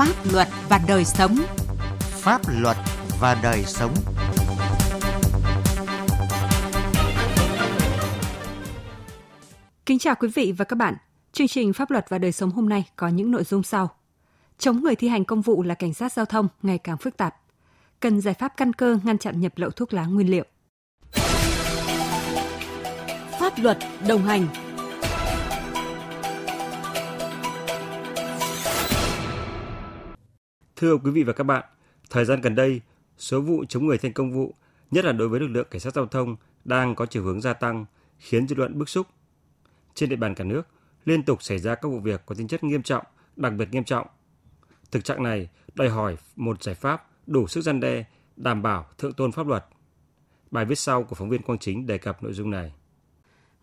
Pháp luật và đời sống. Pháp luật và đời sống. Kính chào quý vị và các bạn. Chương trình Pháp luật và đời sống hôm nay có những nội dung sau. Chống người thi hành công vụ là cảnh sát giao thông ngày càng phức tạp. Cần giải pháp căn cơ ngăn chặn nhập lậu thuốc lá nguyên liệu. Pháp luật đồng hành Thưa quý vị và các bạn, thời gian gần đây, số vụ chống người thi hành công vụ, nhất là đối với lực lượng cảnh sát giao thông đang có chiều hướng gia tăng, khiến dư luận bức xúc. Trên địa bàn cả nước, liên tục xảy ra các vụ việc có tính chất nghiêm trọng, đặc biệt nghiêm trọng. Thực trạng này đòi hỏi một giải pháp đủ sức gian đe, đảm bảo thượng tôn pháp luật. Bài viết sau của phóng viên Quang Chính đề cập nội dung này.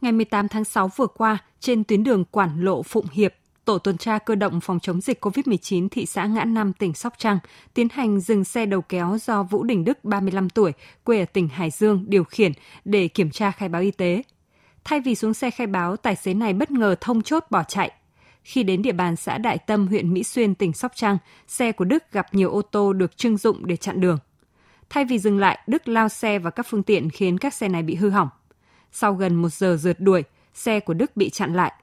Ngày 18 tháng 6 vừa qua, trên tuyến đường Quản Lộ Phụng Hiệp, Tổ tuần tra cơ động phòng chống dịch COVID-19 thị xã Ngã Năm, tỉnh Sóc Trăng tiến hành dừng xe đầu kéo do Vũ Đình Đức, 35 tuổi, quê ở tỉnh Hải Dương, điều khiển để kiểm tra khai báo y tế. Thay vì xuống xe khai báo, tài xế này bất ngờ thông chốt bỏ chạy. Khi đến địa bàn xã Đại Tâm, huyện Mỹ Xuyên, tỉnh Sóc Trăng, xe của Đức gặp nhiều ô tô được trưng dụng để chặn đường. Thay vì dừng lại, Đức lao xe vào các phương tiện khiến các xe này bị hư hỏng. Sau gần một giờ rượt đuổi, xe của Đức bị chặn lại.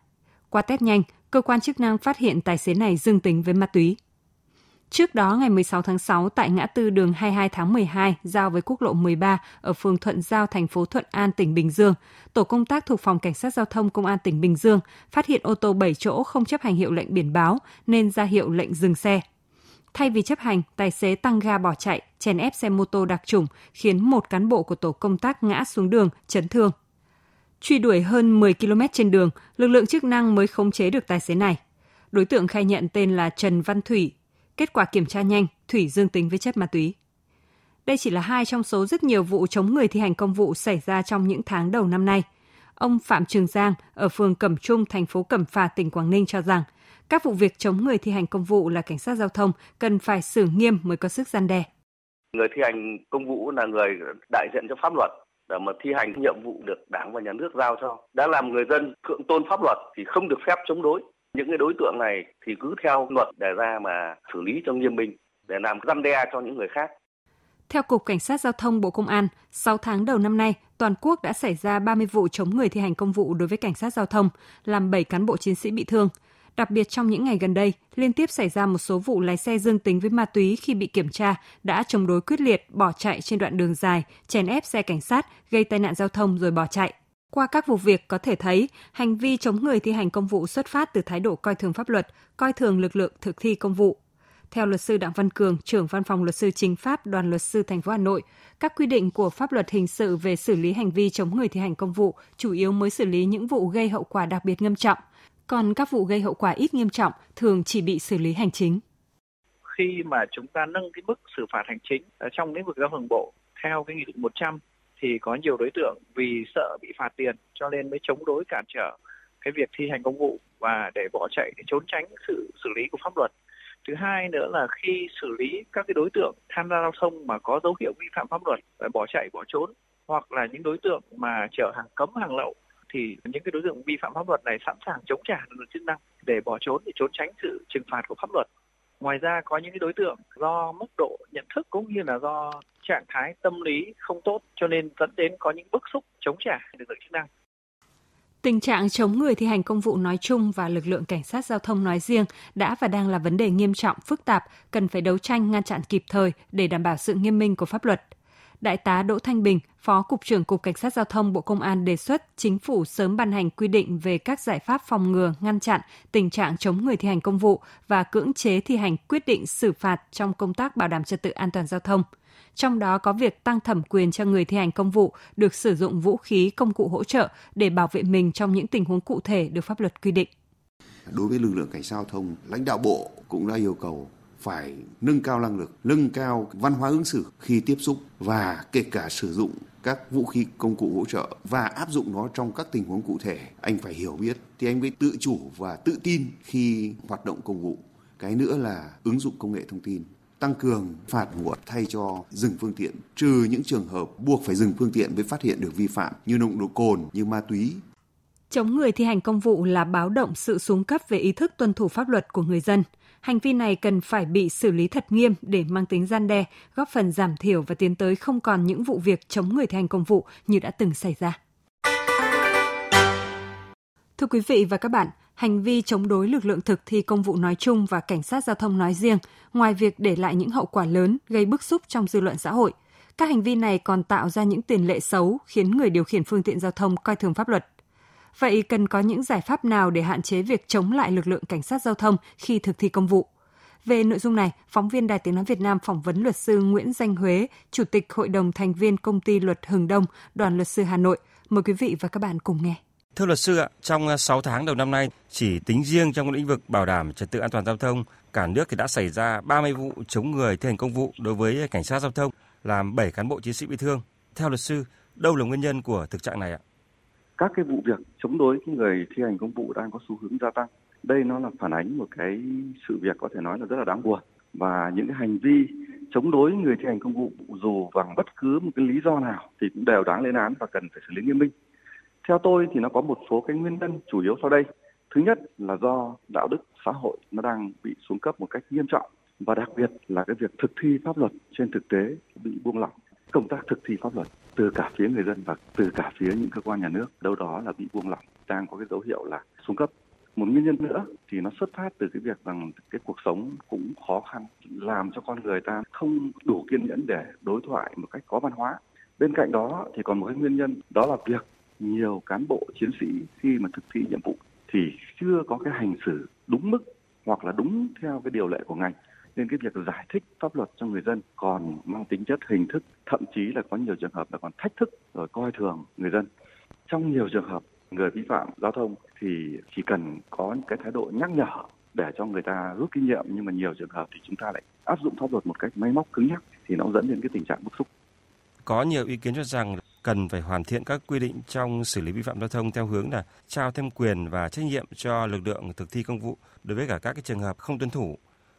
Qua test nhanh, cơ quan chức năng phát hiện tài xế này dương tính với ma túy. Trước đó, ngày 16 tháng 6, tại ngã tư đường 22 tháng 12, giao với quốc lộ 13 ở phường Thuận Giao, thành phố Thuận An, tỉnh Bình Dương, tổ công tác thuộc Phòng Cảnh sát Giao thông Công an tỉnh Bình Dương phát hiện ô tô 7 chỗ không chấp hành hiệu lệnh biển báo nên ra hiệu lệnh dừng xe. Thay vì chấp hành, tài xế tăng ga bỏ chạy, chèn ép xe mô tô đặc trùng, khiến một cán bộ của tổ công tác ngã xuống đường, chấn thương. Truy đuổi hơn 10 km trên đường, lực lượng chức năng mới khống chế được tài xế này. Đối tượng khai nhận tên là Trần Văn Thủy. Kết quả kiểm tra nhanh, Thủy dương tính với chất ma túy. Đây chỉ là hai trong số rất nhiều vụ chống người thi hành công vụ xảy ra trong những tháng đầu năm nay. Ông Phạm Trường Giang ở phường Cẩm Trung, thành phố Cẩm Phả, tỉnh Quảng Ninh cho rằng các vụ việc chống người thi hành công vụ là cảnh sát giao thông cần phải xử nghiêm mới có sức gian đe. Người thi hành công vụ là người đại diện cho pháp luật để mà thi hành nhiệm vụ được đảng và nhà nước giao cho. Đã làm người dân thượng tôn pháp luật thì không được phép chống đối. Những cái đối tượng này thì cứ theo luật đề ra mà xử lý cho nghiêm minh để làm răn đe cho những người khác. Theo Cục Cảnh sát Giao thông Bộ Công an, 6 tháng đầu năm nay, toàn quốc đã xảy ra 30 vụ chống người thi hành công vụ đối với cảnh sát giao thông, làm 7 cán bộ chiến sĩ bị thương. Đặc biệt trong những ngày gần đây, liên tiếp xảy ra một số vụ lái xe dương tính với ma túy khi bị kiểm tra đã chống đối quyết liệt, bỏ chạy trên đoạn đường dài, chèn ép xe cảnh sát, gây tai nạn giao thông rồi bỏ chạy. Qua các vụ việc có thể thấy, hành vi chống người thi hành công vụ xuất phát từ thái độ coi thường pháp luật, coi thường lực lượng thực thi công vụ. Theo luật sư Đặng Văn Cường, trưởng văn phòng luật sư chính pháp đoàn luật sư thành phố Hà Nội, các quy định của pháp luật hình sự về xử lý hành vi chống người thi hành công vụ chủ yếu mới xử lý những vụ gây hậu quả đặc biệt nghiêm trọng, còn các vụ gây hậu quả ít nghiêm trọng thường chỉ bị xử lý hành chính. Khi mà chúng ta nâng cái mức xử phạt hành chính ở trong lĩnh vực giao thông bộ theo cái nghị định 100 thì có nhiều đối tượng vì sợ bị phạt tiền cho nên mới chống đối cản trở cái việc thi hành công vụ và để bỏ chạy để trốn tránh sự xử lý của pháp luật. Thứ hai nữa là khi xử lý các cái đối tượng tham gia giao thông mà có dấu hiệu vi phạm pháp luật và bỏ chạy, bỏ trốn hoặc là những đối tượng mà chở hàng cấm, hàng lậu thì những cái đối tượng vi phạm pháp luật này sẵn sàng chống trả lực lượng chức năng để bỏ trốn để trốn tránh sự trừng phạt của pháp luật. Ngoài ra có những cái đối tượng do mức độ nhận thức cũng như là do trạng thái tâm lý không tốt cho nên dẫn đến có những bức xúc chống trả lực lượng chức năng. Tình trạng chống người thi hành công vụ nói chung và lực lượng cảnh sát giao thông nói riêng đã và đang là vấn đề nghiêm trọng, phức tạp, cần phải đấu tranh ngăn chặn kịp thời để đảm bảo sự nghiêm minh của pháp luật. Đại tá Đỗ Thanh Bình, Phó Cục trưởng Cục Cảnh sát Giao thông Bộ Công an đề xuất chính phủ sớm ban hành quy định về các giải pháp phòng ngừa, ngăn chặn tình trạng chống người thi hành công vụ và cưỡng chế thi hành quyết định xử phạt trong công tác bảo đảm trật tự an toàn giao thông. Trong đó có việc tăng thẩm quyền cho người thi hành công vụ được sử dụng vũ khí, công cụ hỗ trợ để bảo vệ mình trong những tình huống cụ thể được pháp luật quy định. Đối với lực lượng cảnh sát giao thông, lãnh đạo bộ cũng đã yêu cầu phải nâng cao năng lực, nâng cao văn hóa ứng xử khi tiếp xúc và kể cả sử dụng các vũ khí công cụ hỗ trợ và áp dụng nó trong các tình huống cụ thể. Anh phải hiểu biết thì anh mới tự chủ và tự tin khi hoạt động công vụ. Cái nữa là ứng dụng công nghệ thông tin tăng cường phạt nguội thay cho dừng phương tiện trừ những trường hợp buộc phải dừng phương tiện mới phát hiện được vi phạm như nồng độ cồn như ma túy. Chống người thi hành công vụ là báo động sự xuống cấp về ý thức tuân thủ pháp luật của người dân. Hành vi này cần phải bị xử lý thật nghiêm để mang tính gian đe, góp phần giảm thiểu và tiến tới không còn những vụ việc chống người thi hành công vụ như đã từng xảy ra. Thưa quý vị và các bạn, hành vi chống đối lực lượng thực thi công vụ nói chung và cảnh sát giao thông nói riêng, ngoài việc để lại những hậu quả lớn gây bức xúc trong dư luận xã hội, các hành vi này còn tạo ra những tiền lệ xấu khiến người điều khiển phương tiện giao thông coi thường pháp luật. Vậy cần có những giải pháp nào để hạn chế việc chống lại lực lượng cảnh sát giao thông khi thực thi công vụ? Về nội dung này, phóng viên Đài Tiếng Nói Việt Nam phỏng vấn luật sư Nguyễn Danh Huế, Chủ tịch Hội đồng thành viên Công ty Luật Hừng Đông, Đoàn luật sư Hà Nội. Mời quý vị và các bạn cùng nghe. Thưa luật sư ạ, trong ờ, 6 tháng đầu năm nay, chỉ tính riêng trong lĩnh vực bảo đảm trật tự an toàn giao thông, cả nước thì đã xảy ra 30 vụ chống người thi hành công vụ đối với cảnh sát giao thông, làm 7 cán bộ chiến sĩ bị thương. Theo luật sư, đâu là nguyên nhân của thực trạng này ạ? Các cái vụ việc chống đối người thi hành công vụ đang có xu hướng gia tăng. Đây nó là phản ánh một cái sự việc có thể nói là rất là đáng buồn và những cái hành vi chống đối người thi hành công vụ dù bằng bất cứ một cái lý do nào thì cũng đều đáng lên án và cần phải xử lý nghiêm minh. Theo tôi thì nó có một số cái nguyên nhân chủ yếu sau đây. Thứ nhất là do đạo đức xã hội nó đang bị xuống cấp một cách nghiêm trọng và đặc biệt là cái việc thực thi pháp luật trên thực tế bị buông lỏng công tác thực thi pháp luật từ cả phía người dân và từ cả phía những cơ quan nhà nước, đâu đó là bị buông lỏng, đang có cái dấu hiệu là xuống cấp. Một nguyên nhân nữa thì nó xuất phát từ cái việc rằng cái cuộc sống cũng khó khăn, làm cho con người ta không đủ kiên nhẫn để đối thoại một cách có văn hóa. Bên cạnh đó thì còn một cái nguyên nhân, đó là việc nhiều cán bộ chiến sĩ khi mà thực thi nhiệm vụ thì chưa có cái hành xử đúng mức hoặc là đúng theo cái điều lệ của ngành nên cái việc giải thích pháp luật cho người dân còn mang tính chất hình thức, thậm chí là có nhiều trường hợp là còn thách thức rồi coi thường người dân trong nhiều trường hợp người vi phạm giao thông thì chỉ cần có cái thái độ nhắc nhở để cho người ta rút kinh nghiệm, nhưng mà nhiều trường hợp thì chúng ta lại áp dụng pháp luật một cách máy móc cứng nhắc thì nó dẫn đến cái tình trạng bức xúc. Có nhiều ý kiến cho rằng cần phải hoàn thiện các quy định trong xử lý vi phạm giao thông theo hướng là trao thêm quyền và trách nhiệm cho lực lượng thực thi công vụ đối với cả các cái trường hợp không tuân thủ.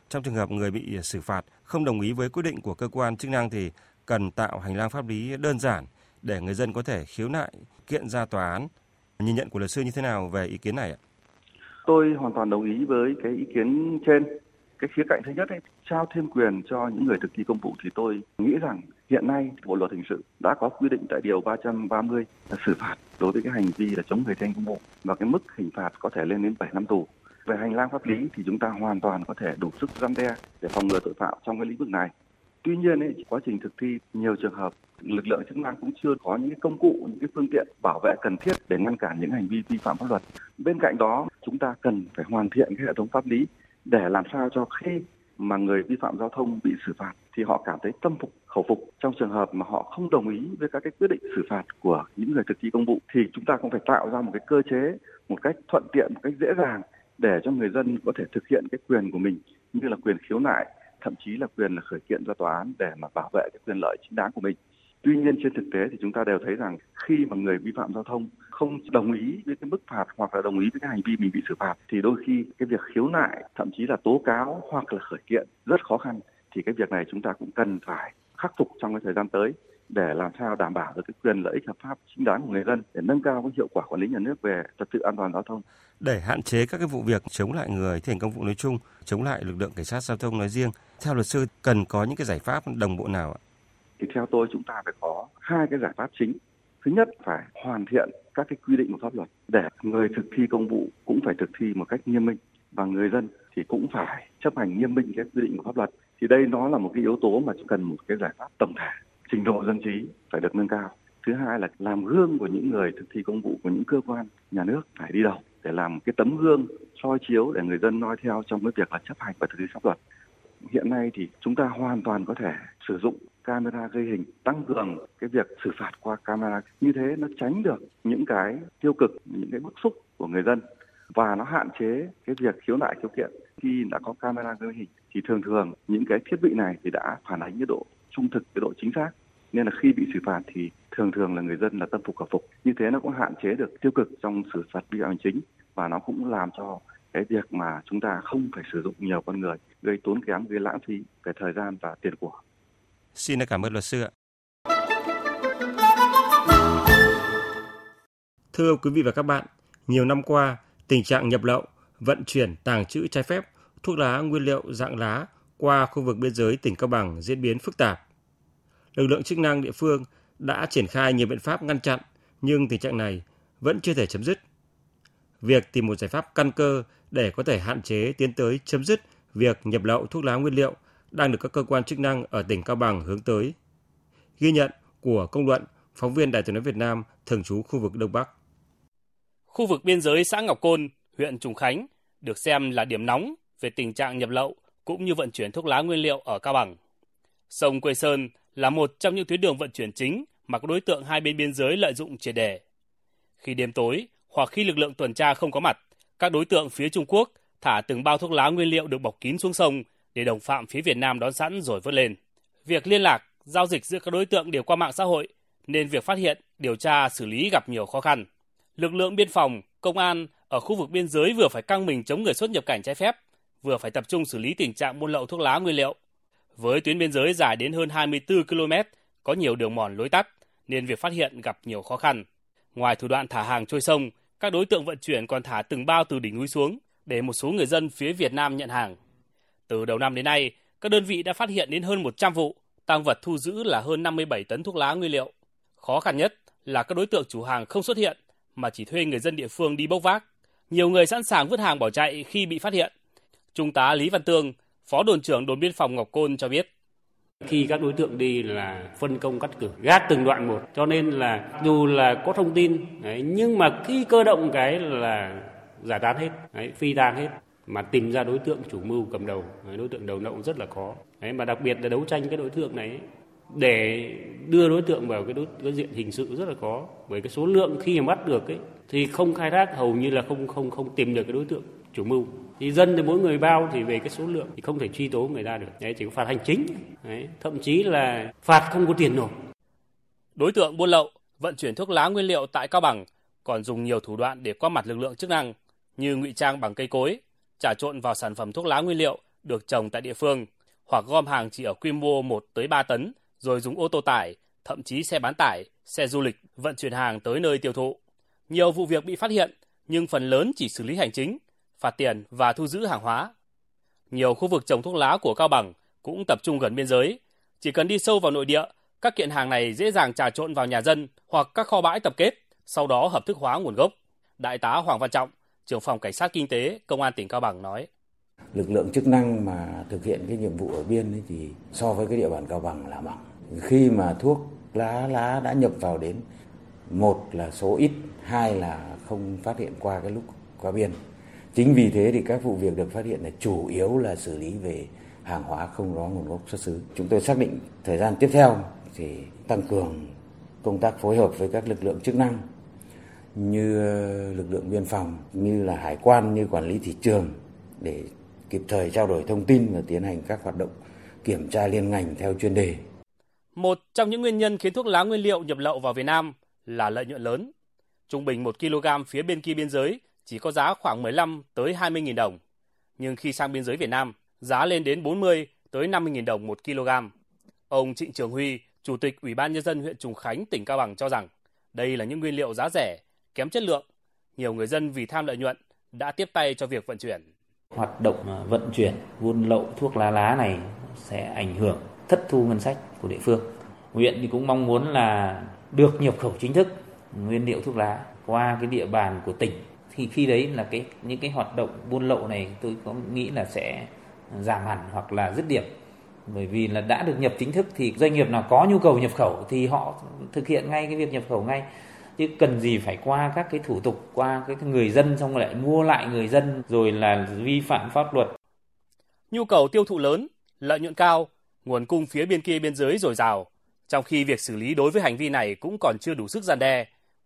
Trong trường hợp người bị xử phạt không đồng ý với quyết định của cơ quan chức năng thì cần tạo hành lang pháp lý đơn giản để người dân có thể khiếu nại, kiện ra tòa án. Nhìn nhận của luật sư như thế nào về ý kiến này ạ? Tôi hoàn toàn đồng ý với cái ý kiến trên. Cái khía cạnh thứ nhất ấy, trao thêm quyền cho những người thực thi công vụ thì tôi nghĩ rằng hiện nay Bộ luật hình sự đã có quy định tại điều 330 là xử phạt đối với cái hành vi là chống người thi hành công vụ và cái mức hình phạt có thể lên đến 7 năm tù. Về hành lang pháp lý thì chúng ta hoàn toàn có thể đủ sức răn đe để phòng ngừa tội phạm trong cái lĩnh vực này. Tuy nhiên ấy, quá trình thực thi nhiều trường hợp lực lượng chức năng cũng chưa có những cái công cụ, những cái phương tiện bảo vệ cần thiết để ngăn cản những hành vi vi phạm pháp luật. Bên cạnh đó, chúng ta cần phải hoàn thiện cái hệ thống pháp lý để làm sao cho khi mà người vi phạm giao thông bị xử phạt thì họ cảm thấy tâm phục khẩu phục trong trường hợp mà họ không đồng ý với các cái quyết định xử phạt của những người thực thi công vụ thì chúng ta cũng phải tạo ra một cái cơ chế một cách thuận tiện một cách dễ dàng để cho người dân có thể thực hiện cái quyền của mình như là quyền khiếu nại, thậm chí là quyền là khởi kiện ra tòa án để mà bảo vệ cái quyền lợi chính đáng của mình. Tuy nhiên trên thực tế thì chúng ta đều thấy rằng khi mà người vi phạm giao thông không đồng ý với cái mức phạt hoặc là đồng ý với cái hành vi mình bị xử phạt thì đôi khi cái việc khiếu nại, thậm chí là tố cáo hoặc là khởi kiện rất khó khăn. Thì cái việc này chúng ta cũng cần phải khắc phục trong cái thời gian tới để làm sao đảm bảo được cái quyền lợi ích hợp pháp chính đáng của người dân để nâng cao cái hiệu quả quản lý nhà nước về trật tự an toàn giao thông. Để hạn chế các cái vụ việc chống lại người thi hành công vụ nói chung, chống lại lực lượng cảnh sát giao thông nói riêng, theo luật sư cần có những cái giải pháp đồng bộ nào ạ? Thì theo tôi chúng ta phải có hai cái giải pháp chính. Thứ nhất phải hoàn thiện các cái quy định của pháp luật để người thực thi công vụ cũng phải thực thi một cách nghiêm minh và người dân thì cũng phải chấp hành nghiêm minh cái quy định của pháp luật. Thì đây nó là một cái yếu tố mà cần một cái giải pháp tổng thể trình độ dân trí phải được nâng cao. Thứ hai là làm gương của những người thực thi công vụ của những cơ quan nhà nước phải đi đầu để làm cái tấm gương, soi chiếu để người dân noi theo trong cái việc là chấp hành và thực thi pháp luật. Hiện nay thì chúng ta hoàn toàn có thể sử dụng camera ghi hình, tăng cường cái việc xử phạt qua camera. Như thế nó tránh được những cái tiêu cực, những cái bức xúc của người dân và nó hạn chế cái việc khiếu nại khiếu kiện. Khi đã có camera ghi hình thì thường thường những cái thiết bị này thì đã phản ánh cái độ trung thực, cái độ chính xác nên là khi bị xử phạt thì thường thường là người dân là tâm phục khẩu phục. Như thế nó cũng hạn chế được tiêu cực trong xử phạt vi phạm hành chính và nó cũng làm cho cái việc mà chúng ta không phải sử dụng nhiều con người gây tốn kém gây lãng phí về thời gian và tiền của. Xin cảm ơn luật sư ạ. Thưa quý vị và các bạn, Nhiều năm qua, tình trạng nhập lậu, vận chuyển, tàng trữ trái phép thuốc lá nguyên liệu dạng lá qua khu vực biên giới tỉnh Cao Bằng diễn biến phức tạp. Lực lượng chức năng địa phương đã triển khai nhiều biện pháp ngăn chặn, nhưng tình trạng này vẫn chưa thể chấm dứt. Việc tìm một giải pháp căn cơ để có thể hạn chế tiến tới chấm dứt việc nhập lậu thuốc lá nguyên liệu đang được các cơ quan chức năng ở tỉnh Cao Bằng hướng tới. Ghi nhận của công luận phóng viên Đài tiếng nói Việt Nam thường trú khu vực Đông Bắc. Khu vực biên giới xã Ngọc Côn, huyện Trùng Khánh được xem là điểm nóng về tình trạng nhập lậu cũng như vận chuyển thuốc lá nguyên liệu ở Cao Bằng. Sông Quê Sơn là một trong những tuyến đường vận chuyển chính mà các đối tượng hai bên biên giới lợi dụng triệt đề. Khi đêm tối hoặc khi lực lượng tuần tra không có mặt, các đối tượng phía Trung Quốc thả từng bao thuốc lá nguyên liệu được bọc kín xuống sông để đồng phạm phía Việt Nam đón sẵn rồi vớt lên. Việc liên lạc, giao dịch giữa các đối tượng đều qua mạng xã hội nên việc phát hiện, điều tra, xử lý gặp nhiều khó khăn. Lực lượng biên phòng, công an ở khu vực biên giới vừa phải căng mình chống người xuất nhập cảnh trái phép, vừa phải tập trung xử lý tình trạng buôn lậu thuốc lá nguyên liệu. Với tuyến biên giới dài đến hơn 24 km, có nhiều đường mòn lối tắt, nên việc phát hiện gặp nhiều khó khăn. Ngoài thủ đoạn thả hàng trôi sông, các đối tượng vận chuyển còn thả từng bao từ đỉnh núi xuống để một số người dân phía Việt Nam nhận hàng. Từ đầu năm đến nay, các đơn vị đã phát hiện đến hơn 100 vụ, tăng vật thu giữ là hơn 57 tấn thuốc lá nguyên liệu. Khó khăn nhất là các đối tượng chủ hàng không xuất hiện mà chỉ thuê người dân địa phương đi bốc vác. Nhiều người sẵn sàng vứt hàng bỏ chạy khi bị phát hiện. Trung tá Lý Văn Tương, Phó đồn trưởng đồn biên phòng Ngọc Côn cho biết. Khi các đối tượng đi là phân công cắt cử, gác từng đoạn một, cho nên là dù là có thông tin, đấy, nhưng mà khi cơ động cái là giải tán hết, đấy, phi tang hết mà tìm ra đối tượng chủ mưu cầm đầu, đối tượng đầu nậu rất là khó. Đấy, mà đặc biệt là đấu tranh cái đối tượng này để đưa đối tượng vào cái đối cái diện hình sự rất là khó bởi cái số lượng khi mà bắt được ấy thì không khai thác hầu như là không không không tìm được cái đối tượng chủ mưu thì dân thì mỗi người bao thì về cái số lượng thì không thể truy tố người ta được. Đấy chỉ có phạt hành chính. Đấy, thậm chí là phạt không có tiền nộp. Đối tượng buôn lậu vận chuyển thuốc lá nguyên liệu tại cao bằng còn dùng nhiều thủ đoạn để qua mặt lực lượng chức năng như ngụy trang bằng cây cối trả trộn vào sản phẩm thuốc lá nguyên liệu được trồng tại địa phương hoặc gom hàng chỉ ở quy mô 1 tới 3 tấn rồi dùng ô tô tải, thậm chí xe bán tải, xe du lịch vận chuyển hàng tới nơi tiêu thụ. Nhiều vụ việc bị phát hiện, nhưng phần lớn chỉ xử lý hành chính, phạt tiền và thu giữ hàng hóa. Nhiều khu vực trồng thuốc lá của Cao Bằng cũng tập trung gần biên giới. Chỉ cần đi sâu vào nội địa, các kiện hàng này dễ dàng trà trộn vào nhà dân hoặc các kho bãi tập kết, sau đó hợp thức hóa nguồn gốc. Đại tá Hoàng Văn Trọng, trưởng phòng cảnh sát kinh tế, công an tỉnh Cao Bằng nói lực lượng chức năng mà thực hiện cái nhiệm vụ ở biên ấy thì so với cái địa bàn cao bằng là bằng khi mà thuốc lá lá đã nhập vào đến một là số ít hai là không phát hiện qua cái lúc qua biên chính vì thế thì các vụ việc được phát hiện là chủ yếu là xử lý về hàng hóa không rõ nguồn gốc xuất xứ chúng tôi xác định thời gian tiếp theo thì tăng cường công tác phối hợp với các lực lượng chức năng như ờ, lực lượng biên phòng, như là hải quan, như quản lý thị trường để kịp thời trao đổi thông tin và tiến hành các hoạt động kiểm tra liên ngành theo chuyên đề. Một trong những nguyên nhân khiến thuốc lá nguyên liệu nhập lậu vào Việt Nam là lợi nhuận lớn. Trung bình 1 kg phía bên kia biên giới chỉ có giá khoảng 15 tới 20 000 đồng. Nhưng khi sang biên giới Việt Nam, giá lên đến 40 tới 50 000 đồng 1 kg. Ông Trịnh Trường Huy, Chủ tịch Ủy ban Nhân dân huyện Trùng Khánh, tỉnh Cao Bằng cho rằng đây là những nguyên liệu giá rẻ, kém chất lượng. Nhiều người dân vì tham lợi nhuận đã tiếp tay cho việc vận chuyển. Hoạt động à, vận chuyển buôn lậu thuốc lá lá này sẽ ảnh hưởng thất thu ngân sách của địa phương. Huyện thì cũng mong muốn là được nhập khẩu chính thức nguyên liệu thuốc lá qua cái địa bàn của tỉnh thì khi đấy là cái những cái hoạt động buôn lậu này tôi có nghĩ là sẽ giảm hẳn hoặc là dứt điểm. Bởi vì là đã được nhập chính thức thì doanh nghiệp nào có nhu cầu nhập khẩu thì họ thực hiện ngay cái việc nhập khẩu ngay. Chứ cần gì phải qua các cái thủ tục qua cái người dân xong lại mua lại người dân rồi là vi phạm pháp luật. Nhu cầu tiêu thụ lớn, lợi nhuận cao, nguồn cung phía bên kia biên giới dồi dào, trong khi việc xử lý đối với hành vi này cũng còn chưa đủ sức gian đe,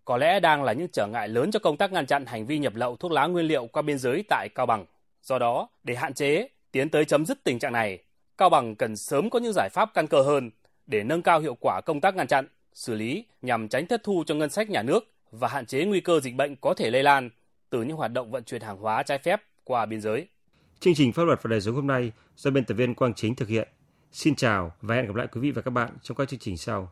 có lẽ đang là những trở ngại lớn cho công tác ngăn chặn hành vi nhập lậu thuốc lá nguyên liệu qua biên giới tại Cao Bằng. Do đó, để hạn chế, tiến tới chấm dứt tình trạng này, Cao Bằng cần sớm có những giải pháp căn cơ hơn để nâng cao hiệu quả công tác ngăn chặn, xử lý nhằm tránh thất thu cho ngân sách nhà nước và hạn chế nguy cơ dịch bệnh có thể lây lan từ những hoạt động vận chuyển hàng hóa trái phép qua biên giới. Chương trình pháp luật và đời sống hôm nay do biên tập viên Quang Chính thực hiện. Xin chào và hẹn gặp lại quý vị và các bạn trong các chương trình sau.